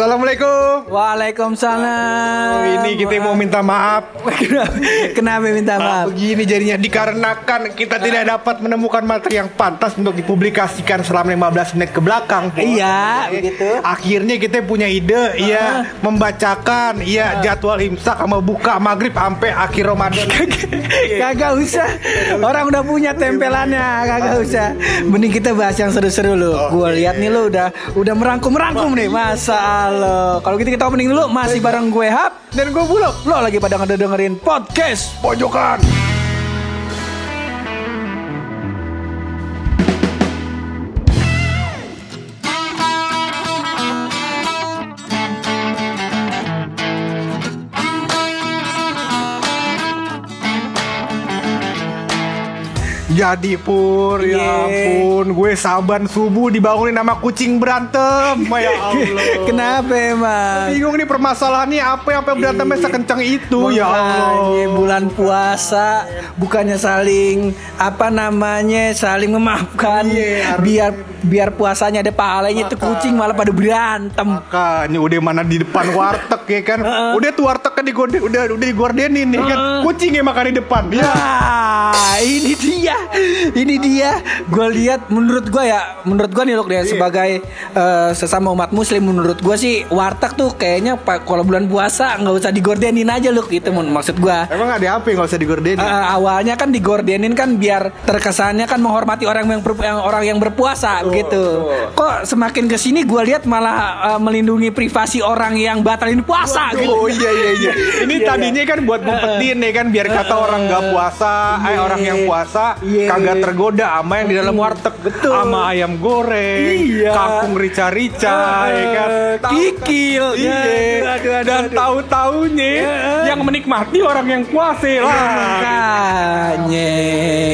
Assalamualaikum. Waalaikumsalam. Oh, ini kita mau minta maaf. Kenapa minta Nah, maaf? begini jadinya dikarenakan kita tidak dapat menemukan materi yang pantas untuk dipublikasikan selama 15 menit ke belakang. Iya, begitu. Akhirnya kita punya ide, iya, membacakan, iya, jadwal imsak sama buka maghrib sampai akhir Ramadan. Kagak usah. Orang udah punya tempelannya, kagak usah. Mending kita bahas yang seru-seru lu. Gua lihat nih lu udah udah merangkum-rangkum nih. Masa Allah. Kalau gitu kita opening dulu masih bareng gue Hap dan gue Bulog. Lo lagi pada ngedengerin podcast Pojokan. Jadi pur, ya Iya. ampun, gue saban subuh dibangunin sama kucing berantem, ya Allah. Kenapa emang? Bingung nih permasalahannya apa yang sampai berantemnya sekencang itu ya Allah. bulan puasa bukannya saling apa namanya saling memaafkan Iya, harus- biar biar puasanya ada pahalanya itu kucing malah pada berantem. Makanya udah mana di depan warteg ya kan. Udah tuh wartegnya digorde, udah udah digordenin ya kan. Kucingnya makan di depan. Ya. Nah, ini dia, ini dia. Gue lihat, menurut gue ya, menurut gue nih loh Iya. ya sebagai eh, sesama umat Muslim, menurut gue sih warteg tuh kayaknya kalau bulan puasa nggak usah digordenin aja loh gitu, Mun. maksud gue. Emang ada apa yang gak usah digordenin? Eh, awalnya kan digordenin kan biar terkesannya kan menghormati orang yang, ber- yang orang yang berpuasa gitu. Kok semakin ke sini gue lihat malah eh, melindungi privasi orang yang batalin puasa gitu. Oh iya iya iya. Ini Iya, tadinya kan buat ngumpetin ya kan biar kata orang nggak puasa, eh orang yang puasa Iya. Kagak tergoda sama yang di dalam warteg. Betul. Sama ayam goreng, Iya. kangkung rica-rica ya kan. Tahu- Kikil. Iya. Aduh, aduh, Dan tahu-taunya yang menikmati orang yang puasa Iya, lah. Makanya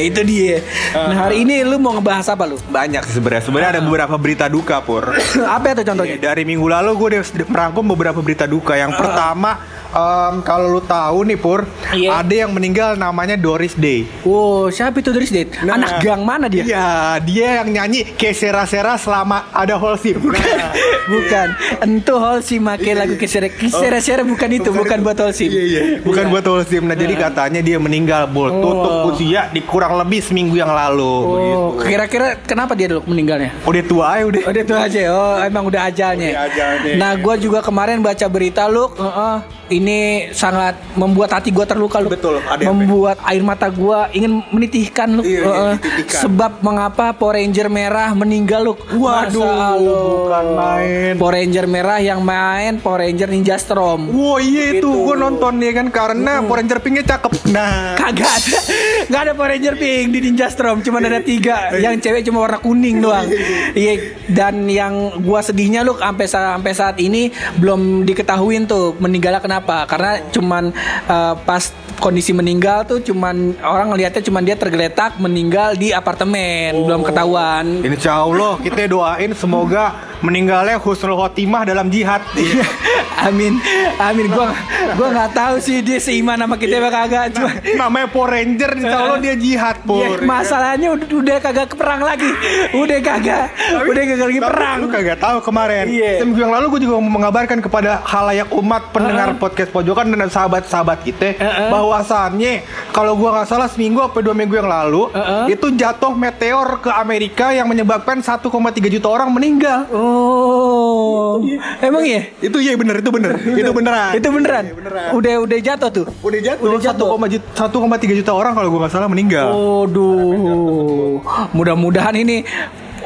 itu dia. Nah hari ini lu mau ngebahas apa lu? Banyak sih sebenarnya. Sebenarnya ada beberapa berita duka pur. apa itu contohnya? Iya, dari minggu lalu gue udah merangkum beberapa berita duka. Yang pertama, em, kalau lu tahu nih Pur, Iya. ada yang meninggal namanya Doris Day. Oh siapa itu Doris Date? Nah. Anak gang mana dia? Iya, dia yang nyanyi kesera-sera selama ada Holsim. Nah, Bukan, entu Holsim make lagu kesere kesere bukan itu, bukan buat Holsim. Iya iya, bukan buat Holsim. Nah, jadi katanya dia meninggal Bul, tutup usia di kurang lebih seminggu yang lalu. Oh, kira-kira kenapa dia dulu meninggalnya? Udah tua ya udah. Oh, dia tuh aja. Oh, emang udah ajalnya. Udah ajalnya. Nah, gua juga kemarin baca berita lu, heeh, ini sangat membuat hati gua terluka lu. Betul, ada membuat air mata gua ingin menitihkan lu. Iya, iya, dititihkan. Sebab mengapa Power Ranger merah meninggal lu? Waduh, Masa lu. bukan main. Power Ranger merah yang main Power Ranger Ninja Storm. Wah iya itu Gitu. gue nonton ya kan karena Power Ranger Pinknya cakep. Nah, Kagak ada, nggak ada Power Ranger pink di Ninja Storm, cuma ada tiga. Yang cewek cuma warna kuning doang. Iya, dan yang gua sedihnya lu sampai sa- sampai saat ini belum diketahuin tuh meninggalnya kenapa? Karena cuman eh, pas kondisi meninggal tuh cuman orang ngelihatnya cuman dia tergeletak meninggal di apartemen, belum ketahuan. Insya Allah kita doain semoga meninggalnya husnul khotimah dalam jihad. amin, amin. Gua gua nggak tahu sih dia seiman sama kita apa kagak. Cuma Namanya Power Ranger, insya Allah dia jihad Ya, pur. masalahnya udah, udah kagak perang lagi. Udah kagak. udah kagak lagi Tapi perang. Lu kagak tahu kemarin. Iya. Seminggu yang lalu gue juga mau mengabarkan kepada halayak umat pendengar podcast pojokan dan sahabat-sahabat kita Uh-uh. bahwasannya kalau gua nggak salah seminggu atau dua minggu yang lalu Uh-uh. itu jatuh meteor ke Amerika yang menyebabkan 1,3 juta orang meninggal. Oh. Emang iya? Itu iya bener, itu bener, itu beneran. Itu beneran. Iya, beneran. Udah udah jatuh tuh. Udah jatuh, Udah jatuh. 1,3 juta orang kalau gue nggak salah meninggal. Waduh. Mudah-mudahan ini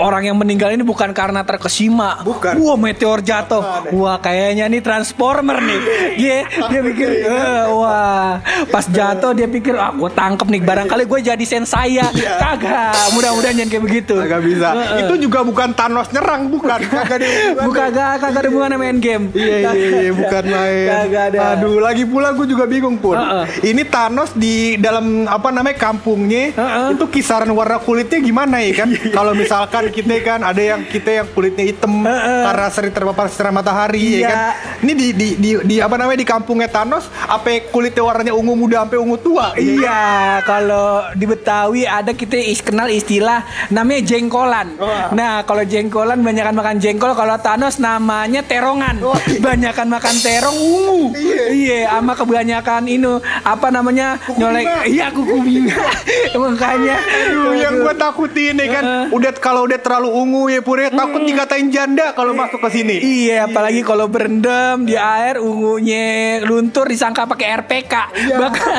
orang yang meninggal ini bukan karena terkesima. Bukan. Wah, meteor jatuh. Wah, kayaknya nih transformer nih. Dia dia pikir, eh, wah, pas jatuh dia pikir, ah, gue tangkep nih. Barangkali gue jadi sensaya. Kagak. Mudah-mudahan jangan kayak begitu. Iya. Kagak bisa. Itu juga bukan Thanos nyerang, bukan. Kagak ada. Bukan kagak kagak ada hubungan sama game. Iya iya iya bukan main. Kagak ada. Aduh lagi pula gue juga bingung pun. Heeh. Ini Thanos di dalam apa namanya kampungnya Heeh. itu kisaran warna kulitnya gimana ya kan? Kalau misalkan kita kan ada yang kita yang kulitnya hitam karena sering terpapar sinar matahari ya Iya. kan. Ini di, di di di apa namanya di kampungnya Thanos apa kulitnya warnanya ungu muda sampai ungu tua. Iya, kalau di Betawi ada kita is kenal istilah namanya jengkolan. Wah. Nah, kalau jengkolan banyakan makan jengkol, kalau Thanos namanya terongan. Banyakan makan terong ungu. Iya, sama kebanyakan ini apa namanya? nyolek. bunga. Iya, kuku bunga. Makanya Aduh, yang gue takutin nih kan, udah kalau udah terlalu ungu ya pure, takut dikatain janda kalau masuk ke sini. Iya, apalagi kalau berendam di air ungunya luntur disangka pakai RPK. Bakal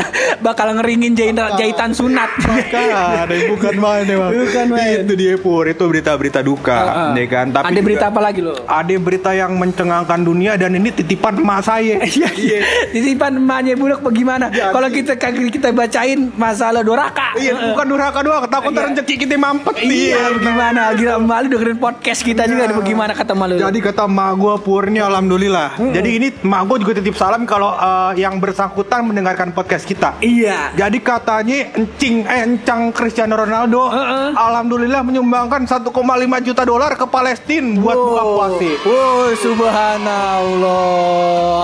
bakal ngeringin jahitan, jahitan sunat. Ada yang bukan main emang. Bukan main. Itu dia pur, itu berita-berita duka, Heeh. ya kan. Tapi Ada berita juga apa lagi lo? Ada berita yang mencengangkan dunia dan ini titipan emak saya. Iya, titipan emaknya buluk bagaimana? Kalau kita kita bacain masalah doraka. Iya, bukan durhaka doang, takut Iya. rezeki kita mampet Iya, gimana? Gila malu dengerin podcast kita juga ada bagaimana kata malu. Jadi kata emak gue Purni alhamdulillah. Jadi ini emak gue juga titip salam kalau eh, yang bersangkutan mendengarkan podcast kita. iya. Jadi katanya encing eh encang Cristiano Ronaldo Heeh. alhamdulillah menyumbangkan 1,5 juta dolar ke Palestina buat buka puasa. Wow, subhanallah.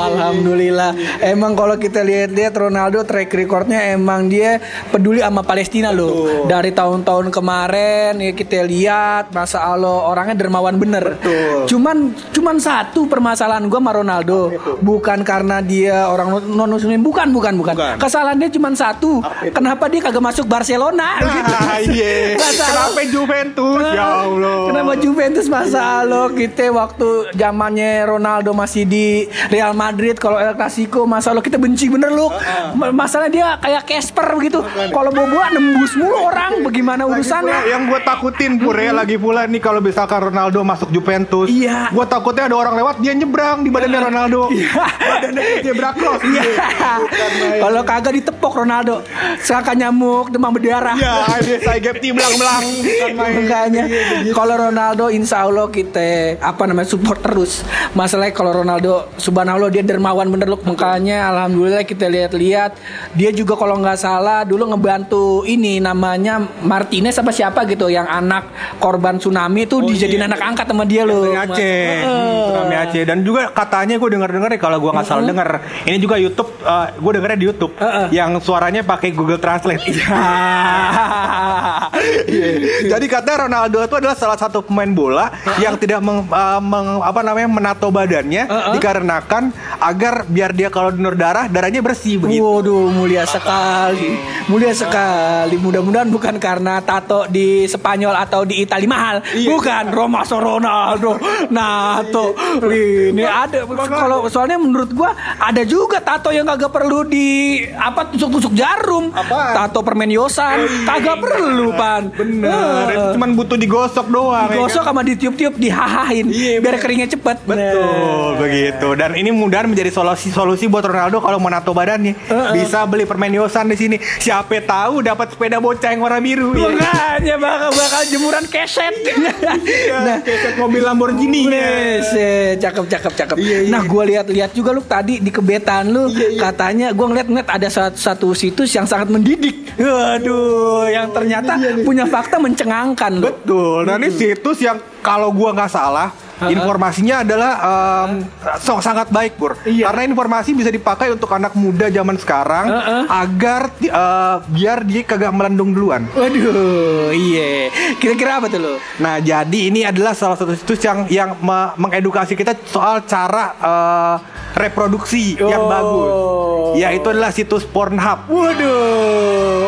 Alhamdulillah. Emang kalau kita lihat-lihat Ronaldo track recordnya emang dia peduli sama Palestina loh. Dari tahun-tahun kemarin ya kita lihat masa Allah orangnya dermawan bener. Cuman cuman satu permasalahan gua sama Ronaldo. Bukan karena dia orang non muslim, bukan, bukan, bukan. Bukan. Kesalahannya cuman satu. Kenapa dia kagak masuk Barcelona? gitu. Ah, iya. Masalah- Kenapa Juventus? Ya Allah. Kenapa Juventus masa lo kita waktu zamannya Ronaldo masih di Real Madrid kalau El Clasico masa lo kita benci bener lo. Ma- Masalahnya dia kayak Casper gitu. Kalau boboa nembus mulu orang bagaimana urusannya? yang gue takutin pure lagi pula nih kalau misalkan Ronaldo masuk Juventus, Iya. gue takutnya ada orang lewat dia nyebrang di badannya Ronaldo, badannya kayak zebra cross. Iya. Kalau kagak ditepok Ronaldo, sangka nyamuk demam berdarah. Ya, dia saya gap belang belang bukan main. Makanya kalau Ronaldo insya Allah kita apa namanya support terus. Masalahnya kalau Ronaldo subhanallah dia dermawan bener loh. Makanya alhamdulillah kita lihat-lihat dia juga kalau nggak salah dulu ngebantu ini namanya Martinez apa siapa gitu yang anak korban tsunami itu dijadiin anak angkat sama dia loh. Tsunami Aceh, Heeh. Tsunami Aceh dan juga katanya gue denger dengar ya kalau gue nggak salah denger ini juga YouTube, gue dengernya di YouTube yang suaranya pakai Google Translate. Iya. Jadi katanya Ronaldo itu adalah salah satu pemain bola yang tidak meng, uh, meng- apa namanya menato badannya dikarenakan agar biar dia kalau donor darah darahnya bersih begitu. Waduh, mulia sekali. Mulia sekali. Mudah-mudahan bukan karena tato di Spanyol atau di Italia mahal. Bukan Roma Ronaldo. Nato. Ini ada kalau soalnya menurut gua ada juga tato yang kagak perlu di apa tusuk-tusuk jarum. Apaan? Tato permen yosan. Kagak perlu, Pan. Bener, Heeh. itu cuman butuh digosok doang. ya Digosok kan? sama ditiup-tiup dihahahin Iya, biar bener. keringnya cepet. Betul begitu dan ini mudah menjadi solusi solusi buat Ronaldo kalau mau nato badannya bisa beli permen yosan di sini siapa tahu dapat sepeda bocah yang warna biru ya. Makanya bakal bakal jemuran keset. nah kayak mobil Lamborghini Wes, eh, cakep cakep cakep. Iya, iya. Nah, gue lihat-lihat juga lu tadi di kebetan lu katanya gue ngeliat-ngeliat ada satu, satu situs yang sangat mendidik. Waduh, yang ternyata punya fakta mencengangkan betul dan ini situs yang kalau gua nggak salah informasinya adalah em, so- sangat baik Pur Iya. karena informasi bisa dipakai untuk anak muda zaman sekarang Heeh. agar eh, biar dia kagak melendung duluan Waduh, iya. Kira-kira apa tuh lu? Nah, jadi ini adalah salah satu situs yang yang me- mengedukasi kita soal cara eh, reproduksi yang Oh. bagus. Ya, itu adalah situs Pornhub. Waduh,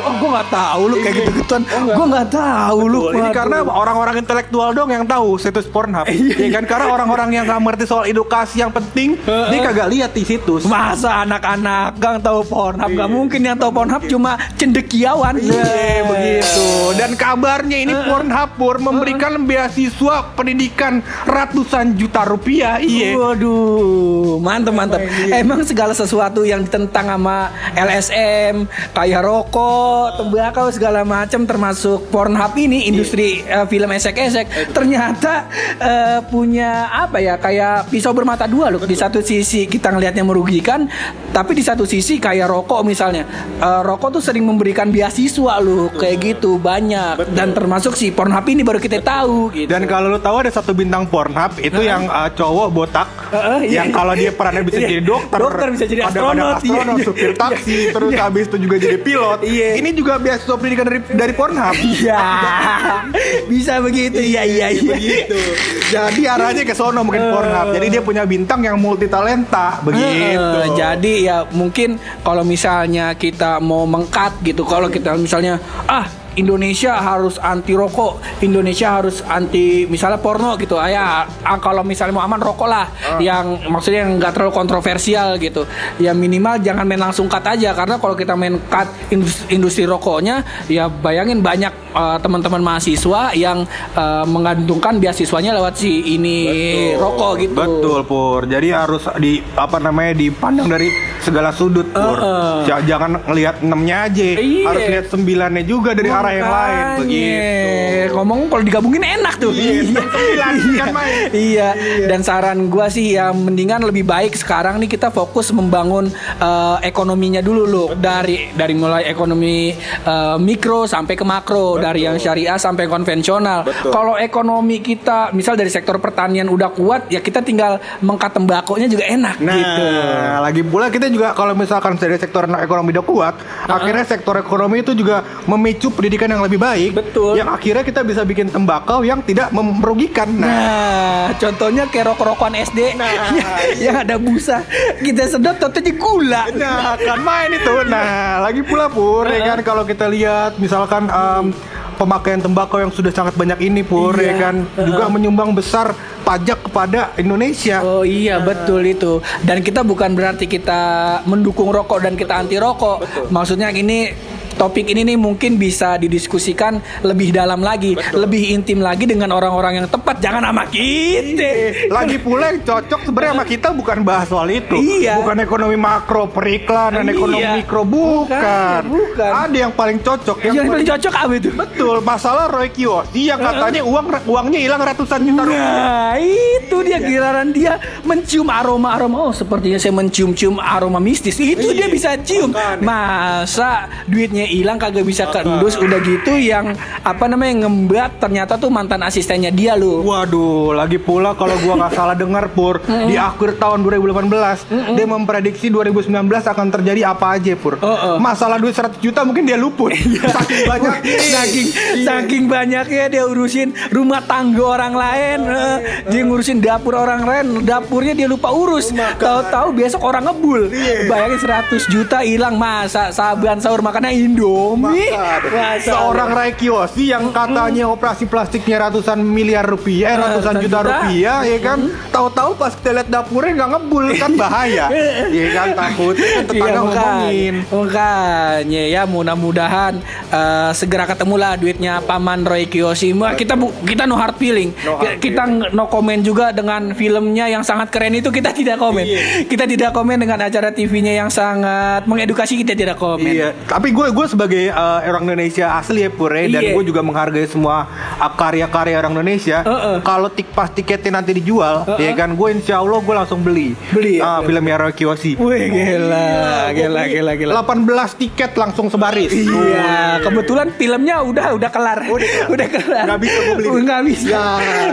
oh gue nggak tahu lu kayak gitu gituan. Gue nggak tahu lu. Ini karena orang-orang intelektual dong yang tahu situs Pornhub. ya kan karena orang-orang yang nggak mengerti soal edukasi yang penting, dia kagak lihat di situs. Masa anak-anak gang tahu Pornhub Gak mungkin yang tahu Pornhub cuma cendekiawan Iya, begitu. Dan kabarnya ini Pornhub Pur memberikan beasiswa pendidikan ratusan juta rupiah. Iya. Waduh, mantep mantep. Emang segala sesuatu yang ditentang sama LSM, kayak rokok, tembakau segala macam, termasuk Pornhub ini industri eh, film esek-esek, ternyata eh, punya punya apa ya kayak pisau bermata dua loh. Di satu sisi kita ngelihatnya merugikan, tapi di satu sisi kayak rokok misalnya, Eh, rokok tuh sering memberikan beasiswa loh, kayak gitu banyak. Dan termasuk si Pornhub ini baru kita tahu gitu. Dan kalau lu tahu ada satu bintang Pornhub itu yang uh, cowok botak Heeh, iya, yang iya. kalau dia perannya bisa Iya. jadi dokter, Dokter bisa jadi astronot, iya, astronot, iya. supir taksi, terus habis itu juga jadi pilot. Iya. Ini juga beasiswa pendidikan dari dari Pornhub. Iya, bisa begitu. Iya, iya, iya. begitu. Jadi arahnya ke sono mungkin Pornhub. Jadi dia punya bintang yang multi talenta begitu. Eh, jadi ya mungkin kalau misalnya kita mau mengkat gitu, kalau kita misalnya ah Indonesia harus anti rokok, Indonesia harus anti misalnya porno gitu. Ah, ya ah, kalau misalnya mau aman rokok lah, yang maksudnya yang nggak terlalu kontroversial gitu. Ya minimal jangan main langsung cut aja karena kalau kita main cut industri, industri rokoknya, ya bayangin banyak eh, teman-teman mahasiswa yang eh, menggantungkan beasiswanya lewat si ini rokok gitu. Betul Pur. Jadi harus di apa namanya dipandang dari segala sudut Pur. Heeh. Ja- Jangan ngelihat enamnya aja, Iya. harus lihat sembilannya juga dari arah yang lain begitu. Ngomong kalau digabungin enak tuh. Iya, sembilan kan main. Iya. Dan saran gua sih ya mendingan lebih baik sekarang nih kita fokus membangun eh, ekonominya dulu loh dari dari mulai ekonomi eh, mikro sampai ke makro dari yang syariah sampai konvensional. Kalau ekonomi kita misal dari sektor pertanian udah kuat ya kita tinggal mengkat tembakonya juga enak Nah, gitu. lagi pula kita juga kalau misalkan dari sektor ekonomi udah kuat, akhirnya sektor ekonomi itu juga memicu pendidikan yang lebih baik. Betul. Yang akhirnya kita bisa bikin tembakau yang tidak merugikan. Nah, Nah, contohnya kayak rokok-rokokan SD yang ada busa. Kita sedot totonya gula. Nah, kan main itu. Nah, lagi pula Pur, ya kan kalau kita lihat misalkan em, pemakaian tembakau yang sudah sangat banyak ini Pur, Iya. ya kan juga menyumbang besar pajak kepada Indonesia. Oh iya betul itu. Dan kita bukan berarti kita mendukung rokok dan kita anti rokok. Maksudnya ini topik ini nih mungkin bisa didiskusikan lebih dalam lagi, lebih intim lagi dengan orang-orang yang tepat. Jangan sama kita. Lagi pula yang cocok sebenarnya sama kita bukan bahas soal itu. Iya. Bukan ekonomi makro, periklanan, Iya. ekonomi mikro bukan. Bukan, bukan. Ada yang paling cocok yang Yang paling cocok apa itu? Betul, masalah Roy Kiyoshi yang katanya uang uangnya hilang ratusan juta rupiah. Nah, itu dia giliran dia mencium aroma-aroma. Oh, sepertinya saya mencium-cium aroma mistis. Itu dia bisa cium. Masa duitnya hilang kagak bisa kendus udah gitu yang apa namanya ngembat ternyata tuh mantan asistennya dia loh. Waduh, lagi pula kalau gua nggak salah dengar Pur, di akhir tahun 2018 dia memprediksi 2019 akan terjadi apa aja Pur. Heeh. Masalah duit 100 juta mungkin dia luput. Saking banyak saking saking banyaknya dia urusin rumah tangga orang lain, eh, dia ngurusin dapur orang lain, dapurnya dia lupa urus. Tahu-tahu besok orang ngebul. Bayangin 100 juta hilang masa saban sahur makannya Indomie. Masa Seorang Rai Kiyoshi yang katanya operasi plastiknya ratusan miliar rupiah, eh, ratusan ratusan juta, juta. rupiah, ya kan? Tahu-tahu pas kita lihat dapurnya nggak ngebul kan bahaya, ya kan takut kan tetangga Iya, ngomongin. Makanya ya mudah-mudahan eh, segera ketemulah duitnya paman. Wah, Kita bu- kita no hard feeling. No hard kita nge- no komen juga dengan filmnya yang sangat keren itu kita tidak komen. Iya. Kita tidak komen dengan acara TV-nya yang sangat mengedukasi kita tidak komen. Iya, tapi gue gue sebagai uh, orang Indonesia asli ya Pure dan Iya. gue juga menghargai semua uh, karya-karya orang Indonesia. Heeh. Kalau tik pas tiketnya nanti dijual, Heeh. ya kan gue insya Allah gue langsung beli. Beli ya? Ah, filmnya Roy Kiyoshi. Wih gila, gila, gila, gila. 18 tiket langsung sebaris. Iya, kebetulan filmnya udah udah kelar. Udah, kelar. Nggak bisa gua beli. Nggak bisa. Ya.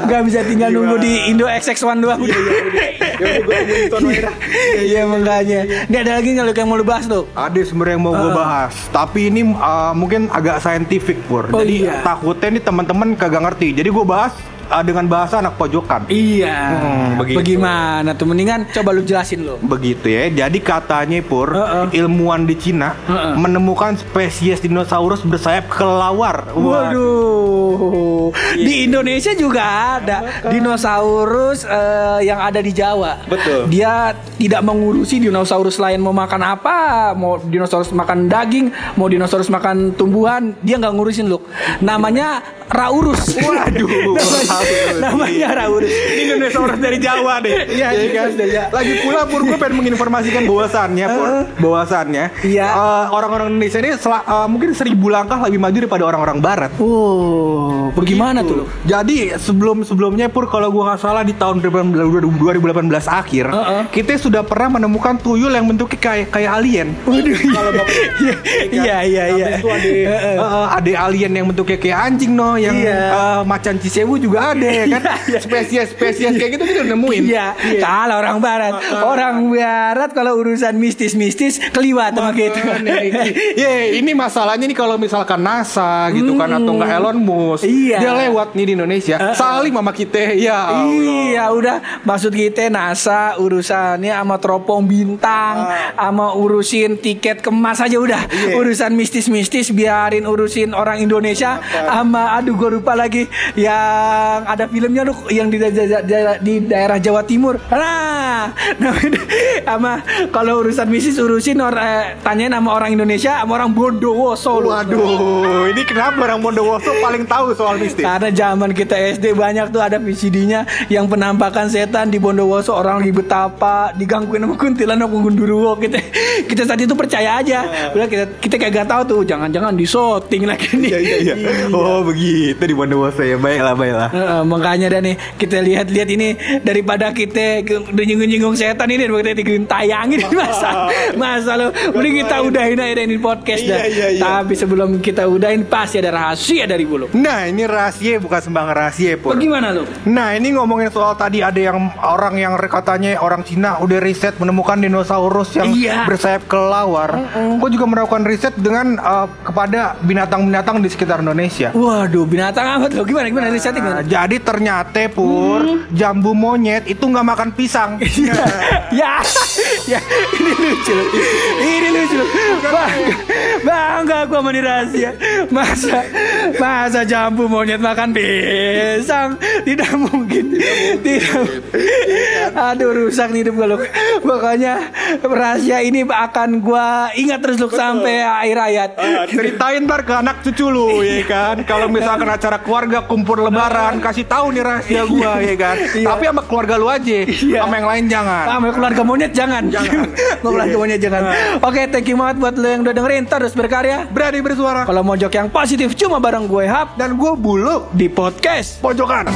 Nggak bisa tinggal nunggu di Indo XX1 doang. Ya udah gue nonton aja. Iya makanya. Ini ada lagi nggak yang mau lu bahas tuh? Ada sebenarnya yang mau gue bahas, tapi ini uh, mungkin agak saintifik pur. Oh, Jadi iya. takutnya nih teman-teman kagak ngerti. Jadi gue bahas uh, dengan bahasa anak pojokan. Iya. Hmm, begitu. Bagaimana tuh? Mendingan coba lu jelasin lo. Begitu ya. Jadi katanya Pur, Heeh. ilmuwan di Cina Heeh. menemukan spesies dinosaurus bersayap kelawar. Waduh. Di Indonesia juga ada dinosaurus eh, yang ada di Jawa. Betul. Dia tidak mengurusi dinosaurus lain mau makan apa, mau dinosaurus makan daging, mau dinosaurus makan tumbuhan, dia nggak ngurusin lu. Namanya Raurus. Waduh. namanya, namanya Raurus. Ini dinosaurus dari Jawa deh. Iya, Ya dinosaurus dari Jawa. Lagi pula Pur gue pengen menginformasikan bahwasannya Pur, bahwasannya Iya. eh, orang-orang Indonesia ini sel- eh, mungkin seribu langkah lebih maju daripada orang-orang Barat. Oh, bagaimana tuh? lo? Jadi sebelum sebelumnya pur kalau gua nggak salah di tahun 2018 akhir Heeh. kita sudah pernah menemukan tuyul yang bentuknya kayak kayak alien. Waduh, Kalau iya iya iya. Habis itu ada eh, ada alien yang bentuknya kayak anjing no yang Iya. eh, macan cisewu juga ada ya kan? Spesies-spesies kayak gitu kita nemuin. Iya, kalau orang barat, orang barat kalau urusan mistis-mistis keliwat sama kita. Ya, ini masalahnya nih kalau misalkan NASA gitu kan atau enggak Elon Musk, Iya. dia lewat nih di Indonesia, salim sama kita, ya. Allah. Iya udah. Maksud kita NASA urusannya sama teropong bintang sama urusin tiket kemas aja udah. Urusan mistis-mistis biarin urusin orang Indonesia sama aduh gue lupa lagi yang ada filmnya lu yang di, da- di daerah Jawa Timur nah sama kalau urusan mistis urusin orang eh, tanyain sama orang Indonesia sama orang Bondowoso. Waduh, ini kenapa orang Bondowoso paling tahu soal mistis? Karena zaman kita SD banyak tuh ada VCD-nya yang penampakan setan di Bondowoso orang lagi betapa digangguin sama kuntilanak sama gundurwo kita kita saat itu percaya aja. Udah kita kita kayak gak tahu tuh jangan-jangan di shooting lagi nih. Iya, iya, iya. Oh, begitu di Bondowoso ya. Baiklah, baiklah. Heeh, makanya dan nih kita lihat-lihat ini daripada kita nyinggung-nyinggung setan ini daripada kita tayangin masa masa lo udah kita udahin aja ini podcast dah. Iya, iya, iya. Tapi sebelum kita udahin pasti ada rahasia dari bulu. Nah, ini rahasia bukan sembarang rahasia, Pur. Bagaimana lo? Nah, ini ngomongin soal tadi ada yang orang yang katanya orang Cina udah riset menemukan dinosaurus yang Iya. bersayap kelelawar. Gue juga melakukan riset dengan uh, kepada binatang-binatang di sekitar Indonesia. Waduh, binatang apa tuh? Gimana gimana risetnya gimana? Nah, jadi ternyata pur jambu monyet itu nggak makan pisang. ya, ya, ini lucu, ini lucu. Bangga, bangga gua sama ini rahasia. Masa, masa jambu monyet makan pisang? Tidak mungkin, tidak. Aduh, rusak nih hidup gua Luk. Pokoknya rahasia ini akan gua ingat terus Luk sampai akhir hayat. Ceritain ntar ke anak cucu lu ya kan. Kalau misalkan acara keluarga kumpul lebaran kasih tahu nih rahasia gua ya kan. Iya. Tapi sama keluarga lu aja, Iya. sama yang lain jangan. Mau keluarga monyet jangan. Jangan. keluarga monyet jangan. Oke, thank you banget buat lo yang udah dengerin terus berkarya. Berani bersuara. Kalau mojok yang positif cuma bareng gue Hap Dan gue bulu di podcast pojokan.